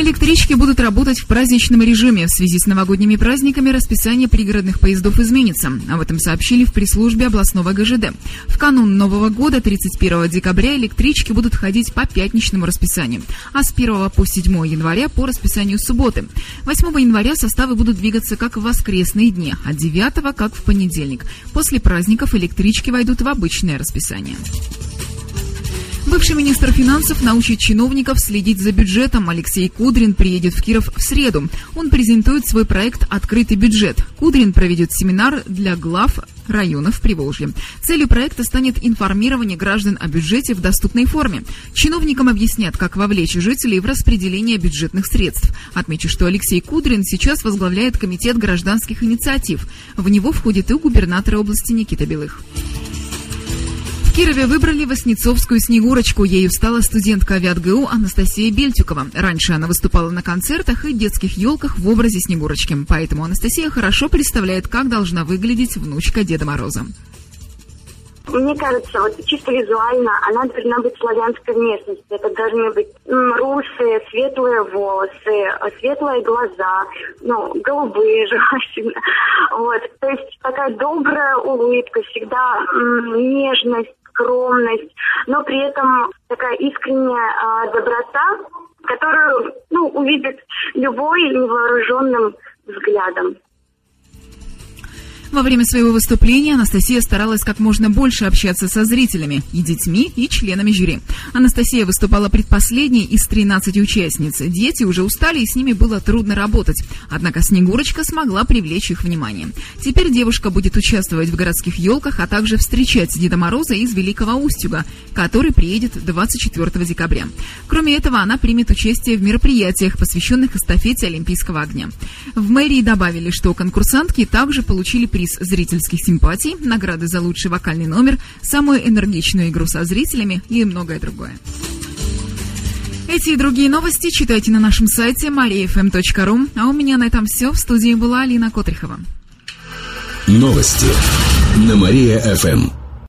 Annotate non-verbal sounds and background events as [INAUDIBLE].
Электрички будут работать в праздничном режиме. В связи с новогодними праздниками расписание пригородных поездов изменится. Об этом сообщили в пресс-службе областного ГЖД. В канун Нового года, 31 декабря, электрички будут ходить по пятничному расписанию, а с 1 по 7 января по расписанию субботы. 8 января составы будут двигаться как в воскресные дни, а 9 как в понедельник. После праздников электрички войдут в обычное расписание. Бывший министр финансов научит чиновников следить за бюджетом. Алексей Кудрин приедет в Киров в среду. Он презентует свой проект «Открытый бюджет». Кудрин проведет семинар для глав районов Приволжья. Целью проекта станет информирование граждан о бюджете в доступной форме. Чиновникам объяснят, как вовлечь жителей в распределение бюджетных средств. Отмечу, что Алексей Кудрин сейчас возглавляет Комитет гражданских инициатив. В него входит и губернатор области Никита Белых. Кирове выбрали Воснецовскую Снегурочку. Ею стала студентка АвиатГУ Анастасия Бельтюкова. Раньше она выступала на концертах и детских елках в образе Снегурочки. Поэтому Анастасия хорошо представляет, как должна выглядеть внучка Деда Мороза. Мне кажется, вот чисто визуально она должна быть славянской внешности. Это должны быть русые, светлые волосы, светлые глаза, ну, голубые [LAUGHS] желательно. Вот. То есть такая добрая улыбка, всегда нежность, скромность, но при этом такая искренняя э, доброта, которую ну, увидит любой невооруженным взглядом. Во время своего выступления Анастасия старалась как можно больше общаться со зрителями, и детьми, и членами жюри. Анастасия выступала предпоследней из 13 участниц. Дети уже устали, и с ними было трудно работать. Однако Снегурочка смогла привлечь их внимание. Теперь девушка будет участвовать в городских елках, а также встречать Деда Мороза из Великого Устюга, который приедет 24 декабря. Кроме этого, она примет участие в мероприятиях, посвященных эстафете Олимпийского огня. В мэрии добавили, что конкурсантки также получили приз зрительских симпатий, награды за лучший вокальный номер, самую энергичную игру со зрителями и многое другое. Эти и другие новости читайте на нашем сайте mariafm.ru. А у меня на этом все. В студии была Алина Котрихова. Новости на Мария-ФМ.